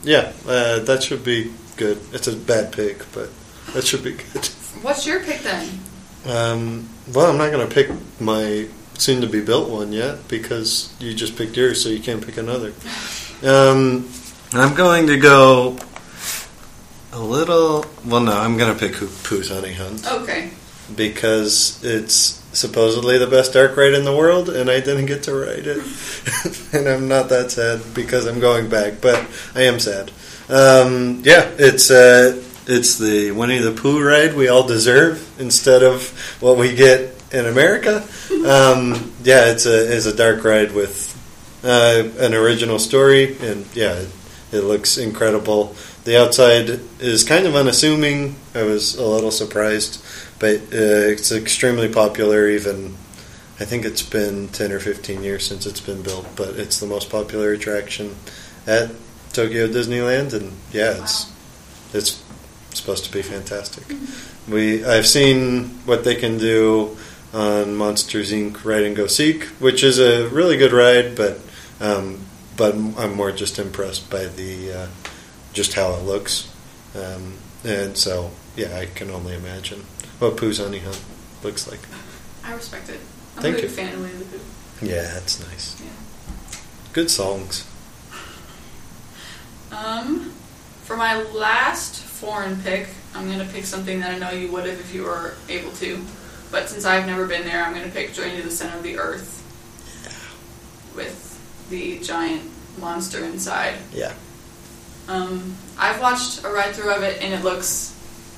yeah, uh, that should be good. It's a bad pick, but that should be good. What's your pick then? Um, well, I'm not going to pick my soon to be built one yet because you just picked yours, so you can't pick another. Um, I'm going to go a little. Well, no, I'm going to pick Poo- Pooh's Honey Hunt Okay. Because it's supposedly the best dark ride in the world, and I didn't get to ride it. and I'm not that sad because I'm going back, but I am sad. Um, yeah, it's uh, it's the Winnie the Pooh ride we all deserve instead of what we get in America. Um, yeah, it's a it's a dark ride with uh, an original story, and yeah, it, it looks incredible. The outside is kind of unassuming. I was a little surprised, but uh, it's extremely popular. Even I think it's been ten or fifteen years since it's been built, but it's the most popular attraction at Tokyo Disneyland, and yeah, it's it's supposed to be fantastic. We I've seen what they can do on Monsters Inc. Ride and Go Seek, which is a really good ride, but um, but I'm more just impressed by the uh, just how it looks, um, and so yeah, I can only imagine what Pooh's Honey Hunt looks like. I respect it. I'm Thank a big you. fan of Winnie the Pooh. Yeah, that's nice. Yeah. Good songs. Um, for my last foreign pick, I'm gonna pick something that I know you would have if you were able to. But since I've never been there, I'm gonna pick Journey to the Center of the Earth with the giant monster inside. Yeah. Um, I've watched a ride through of it and it looks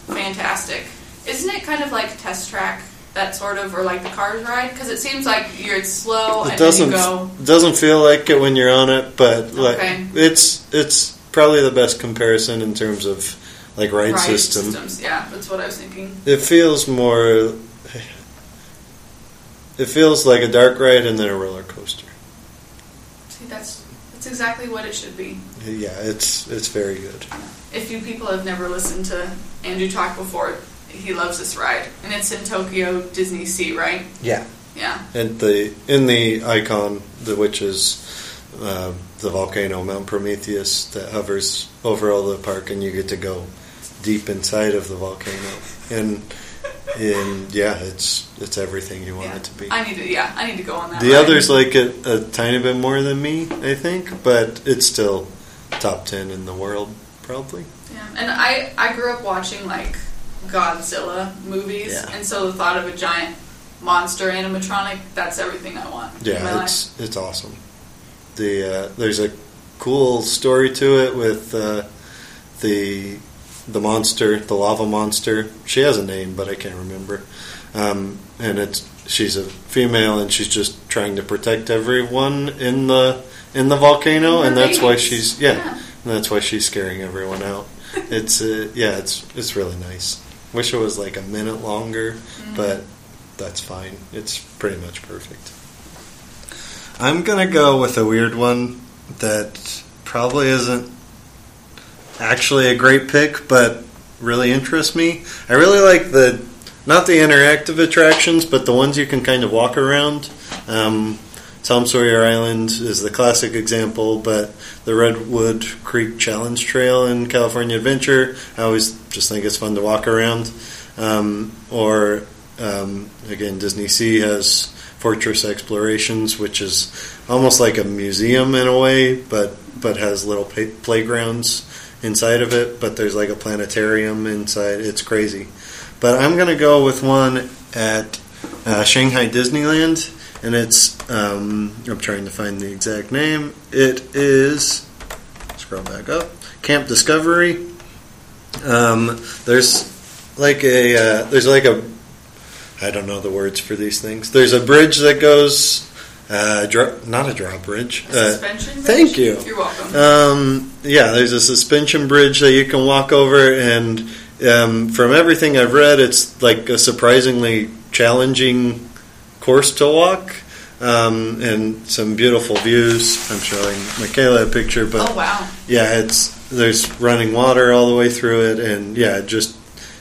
fantastic. Isn't it kind of like test track, that sort of, or like the Cars ride? Because it seems like you're it's slow It and doesn't then you go. It doesn't feel like it when you're on it, but like Okay. it's it's probably the best comparison in terms of like ride, ride system. systems. Yeah, that's what I was thinking. It feels more. It feels like a dark ride and then a roller coaster. See, that's that's exactly what it should be. Yeah, it's it's very good. If you people have never listened to Andrew talk before, he loves this ride, and it's in Tokyo DisneySea, right? Yeah, Yeah. and the in the icon, the which is uh, the volcano Mount Prometheus that hovers over all the park, and you get to go deep inside of the volcano, and and yeah, it's it's everything you want yeah. it to be. I need to. Yeah, I need to go on that. The ride. others like it a tiny bit more than me, I think, but it's still top ten in the world, probably. Yeah, and I I grew up watching like Godzilla movies, Yeah. and so the thought of a giant monster animatronic that's everything I want. Yeah, life. it's it's awesome. The uh, there's a cool story to it with uh, the the monster, the lava monster. She has a name, but I can't remember. Um, and it's she's a female, and she's just trying to protect everyone in the in the volcano, Her and that's why she's yeah, Yeah. and that's why she's scaring everyone out. it's uh, yeah, it's it's really nice. Wish it was like a minute longer, Mm-hmm. but that's fine. It's pretty much perfect. I'm gonna go with a weird one that probably isn't actually a great pick, but really interests me. I really like the not the interactive attractions, but the ones you can kind of walk around. Um, Tom Sawyer Island is the classic example, but the Redwood Creek Challenge Trail in California Adventure, I always just think it's fun to walk around. Um, or um, again, DisneySea has Fortress Explorations, which is almost like a museum in a way, but but has little playgrounds inside of it. But there's like a planetarium inside. It's crazy. But I'm gonna go with one at uh, Shanghai Disneyland, and it's um, I'm trying to find the exact name. It is scroll back up. Camp Discovery. Um, there's like a uh, there's like a I don't know the words for these things. There's a bridge that goes uh, not a drawbridge. A Uh, suspension. bridge? thank you. You're welcome. um, yeah, there's a suspension bridge that you can walk over, and um, from everything I've read, it's like a surprisingly challenging course to walk, um, and some beautiful views. I'm showing Michaela a picture, but oh wow. yeah, it's there's running water all the way through it, and yeah, it just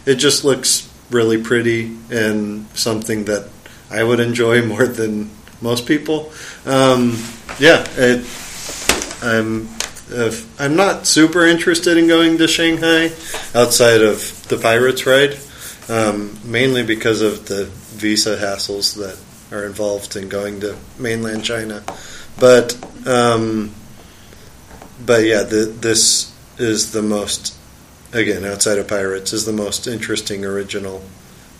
it just looks really pretty and something that I would enjoy more than most people. Um, yeah, it I'm if, I'm not super interested in going to Shanghai outside of the Pirates ride, um, mainly because of the visa hassles that are involved in going to mainland China. But um, but yeah, the, this is the most again outside of Pirates is the most interesting original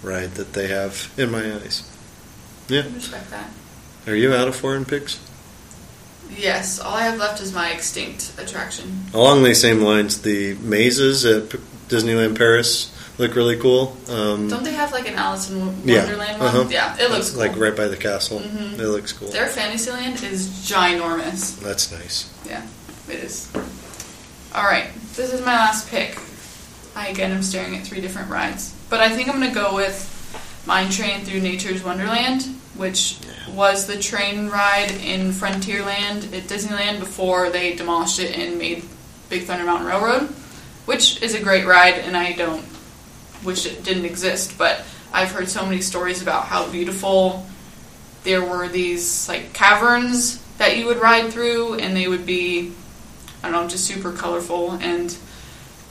ride that they have in my eyes. Yeah, I respect that. are you out of foreign picks? Yes, all I have left is my extinct attraction. Along these same lines, the mazes at P- Disneyland Paris look really cool. Um, Don't they have like an Alice in Wonderland Yeah, one? uh-huh. Yeah, it looks cool. like right by the castle. Mhm. It looks cool. Their Fantasyland is ginormous. That's nice. Yeah, it is. All right, this is my last pick. I again am staring at three different rides, but I think I'm gonna go with Mine Train through Nature's Wonderland, which was the train ride in Frontierland at Disneyland before they demolished it and made Big Thunder Mountain Railroad, which is a great ride, and I don't wish it didn't exist, but I've heard so many stories about how beautiful there were these like caverns that you would ride through, and they would be, I don't know, just super colorful. And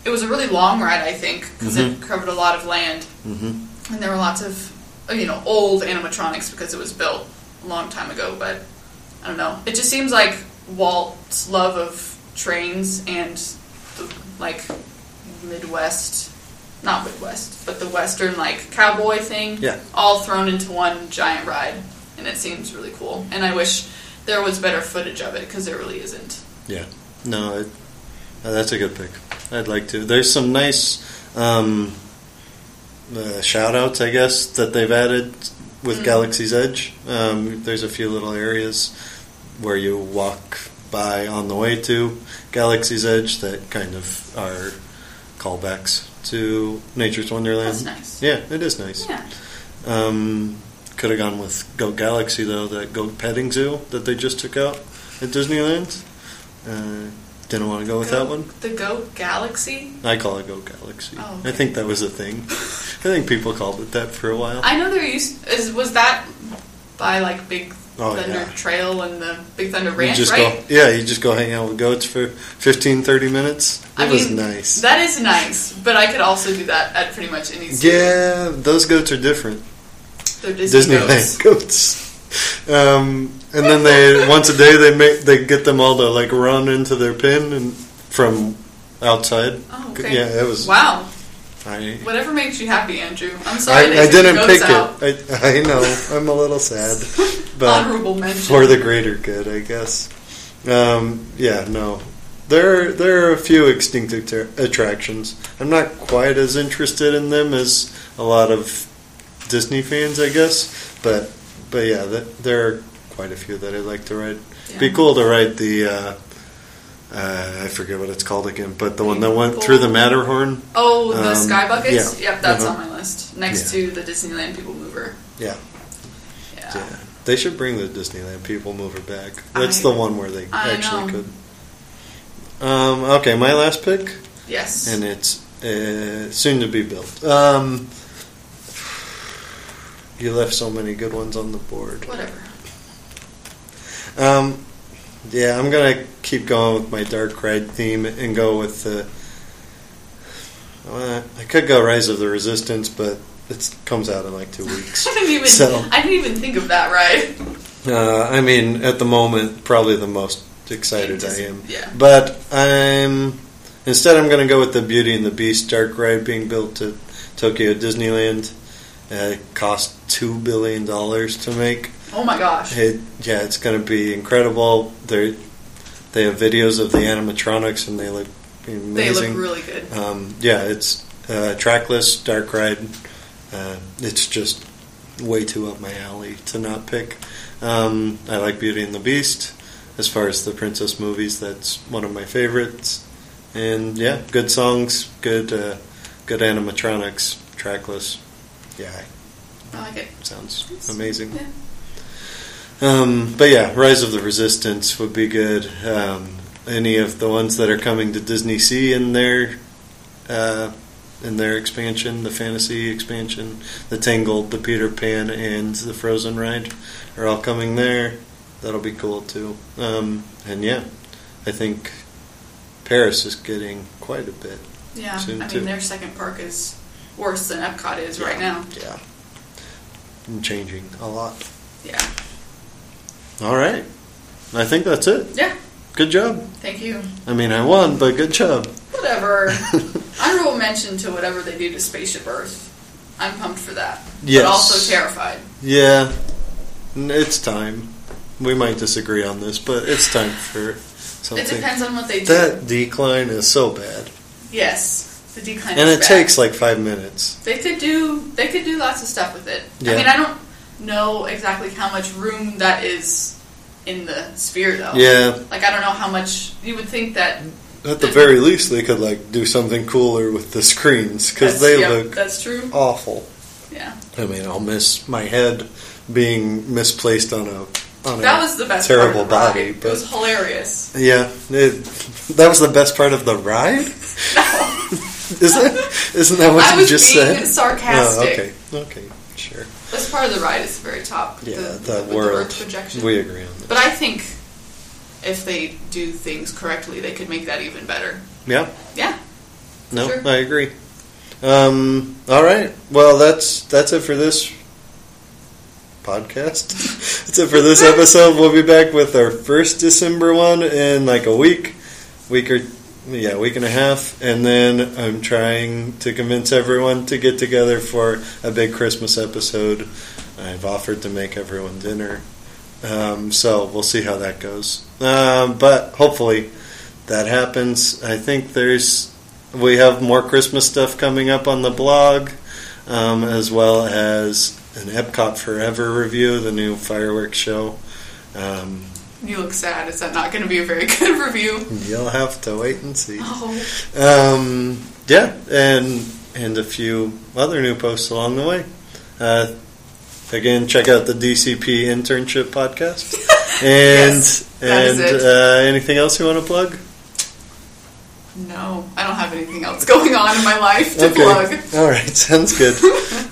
it was a really long ride, I think, because it covered a lot of land, hmm and there were lots of, you know, old animatronics because it was built a long time ago. But I don't know, it just seems like Walt's love of trains and the, like Midwest. Not Midwest, but the Western like cowboy thing Yeah. all thrown into one giant ride, and it seems really cool. And I wish there was better footage of it because there really isn't. Yeah. No, it, uh, that's a good pick. I'd like to. There's some nice um, uh, shout outs, I guess, that they've added with Mm. Galaxy's Edge. Um, there's a few little areas where you walk by on the way to Galaxy's Edge that kind of are callbacks to Nature's Wonderland. That's nice. Yeah, it is nice. Yeah. Um, could have gone with Goat Galaxy though, that goat petting zoo that they just took out at Disneyland. Uh, didn't want to go with that one. The Goat Galaxy. I call it Goat Galaxy. Oh, I think that was a thing. I think people called it that for a while. I know there used is was that by like Big Oh, Thunder yeah. Trail and the Big Thunder you Ranch, just right? go, yeah, you just go hang out with goats for 15, 30 minutes. It I was mean, nice. That is nice, but I could also do that at pretty much any yeah, those goats are different. They're Disney Disneyland goats. goats. Um, and then they once a day they make they get them all to like run into their pen and from outside. Oh, okay. Yeah, it was. Wow. I Whatever makes you happy, Andrew. I'm sorry. they I didn't pick out. it. I, I know. I'm a little sad, but Honorable mention. for the greater good, I guess. Um, yeah, no. There, there are a few extinct attra- attractions. I'm not quite as interested in them as a lot of Disney fans, I guess. But, but yeah, th- there are quite a few that I'd like to ride. Be cool to ride the. Uh, uh, I forget what it's called again, but the one that went through the Matterhorn. Oh, the Um, sky buckets. yeah. Yep, that's Uh-huh. on my list. Next to the Disneyland People Mover. Yeah. Yeah. Yeah, they should bring the Disneyland People Mover back. That's I- the one where they I actually know. could. Um, okay, my last pick, Yes. and it's uh, soon to be built. Um, you left so many good ones on the board. Whatever. Um, yeah, I'm gonna keep going with my dark ride theme and go with the. Uh, I could go Rise of the Resistance, but it comes out in like two weeks. I didn't even. So- I didn't even think of that. Right. Uh, I mean, at the moment, probably the most excited I am. Yeah. But I'm instead. I'm going to go with the Beauty and the Beast dark ride being built at Tokyo Disneyland. Uh, it cost two billion dollars to make. Oh my gosh. It, yeah, it's going to be incredible. They they have videos of the animatronics and they look amazing. They look really good. Um, yeah, it's uh, trackless dark ride. Uh, it's just way too up my alley to not pick. Um, I like Beauty and the Beast. As far as the princess movies, that's one of my favorites. And yeah, good songs, good uh, good animatronics, trackless. Yeah, I like it. sounds It's- amazing. Yeah. Um, but yeah, Rise of the Resistance would be good. Um, any of the ones that are coming to DisneySea in their uh, in their expansion, the fantasy expansion, the Tangled, the Peter Pan, and the Frozen ride are all coming there. That'll be cool too. Um, and yeah, I think Paris is getting quite a bit. Yeah, I too. mean their second park is worse than Epcot is right now. Yeah. And changing a lot. Yeah. All right. I think that's it. Yeah. Good job. Thank you. I mean, I won, but good job. Whatever. Honorable mention to whatever they do to Spaceship Earth. I'm pumped for that. Yes. But also terrified. Yeah. It's time. We might disagree on this, but it's time for something. It depends on what they do. That decline is so bad. yes. The decline And is it bad. takes like five minutes. They could do they could do lots of stuff with it. Yeah. I mean, I don't know exactly how much room that is in the sphere though. Yeah. Like I don't know how much you would think that At the very least, they could like do something cooler with the screens because they yeah, look that's true. awful. Yeah. I mean, I'll miss my head being misplaced on a on That a was the best terrible part of the ride. body. It was hilarious. yeah, it, that was the best part of the ride. Is it? Isn't that what I you was just being said? sarcastic. Oh, okay, okay, sure. Best part of the ride is the very top. Yeah, the, that the world. Earth projection. We agree on that. But I think if they do things correctly, they could make that even better. Yeah. Yeah. No, Sure. I agree. Um, all right. Well, that's that's it for this podcast. that's it for this episode. We'll be back with our first December one in like a week, week or yeah, week and a half, and then I'm trying to convince everyone to get together for a big Christmas episode. I've offered to make everyone dinner, um, so we'll see how that goes. Um, but hopefully that happens. I think there's we have more Christmas stuff coming up on the blog, um, as well as an Epcot Forever review, the new fireworks show. Um, You look sad. Is that not going to be a very good review? you'll have to wait and see. Oh. Um, yeah, and and a few other new posts along the way. Uh, again, check out the DCP internship podcast. And Yes, and uh, anything else you want to plug? No, I don't have anything else going on in my life to plug. All right, sounds good.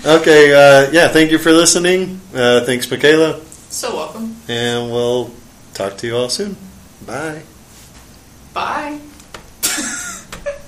okay, uh, yeah, thank you for listening. Uh, thanks, Michaela. So welcome. And we'll talk to you all soon. Bye. Bye.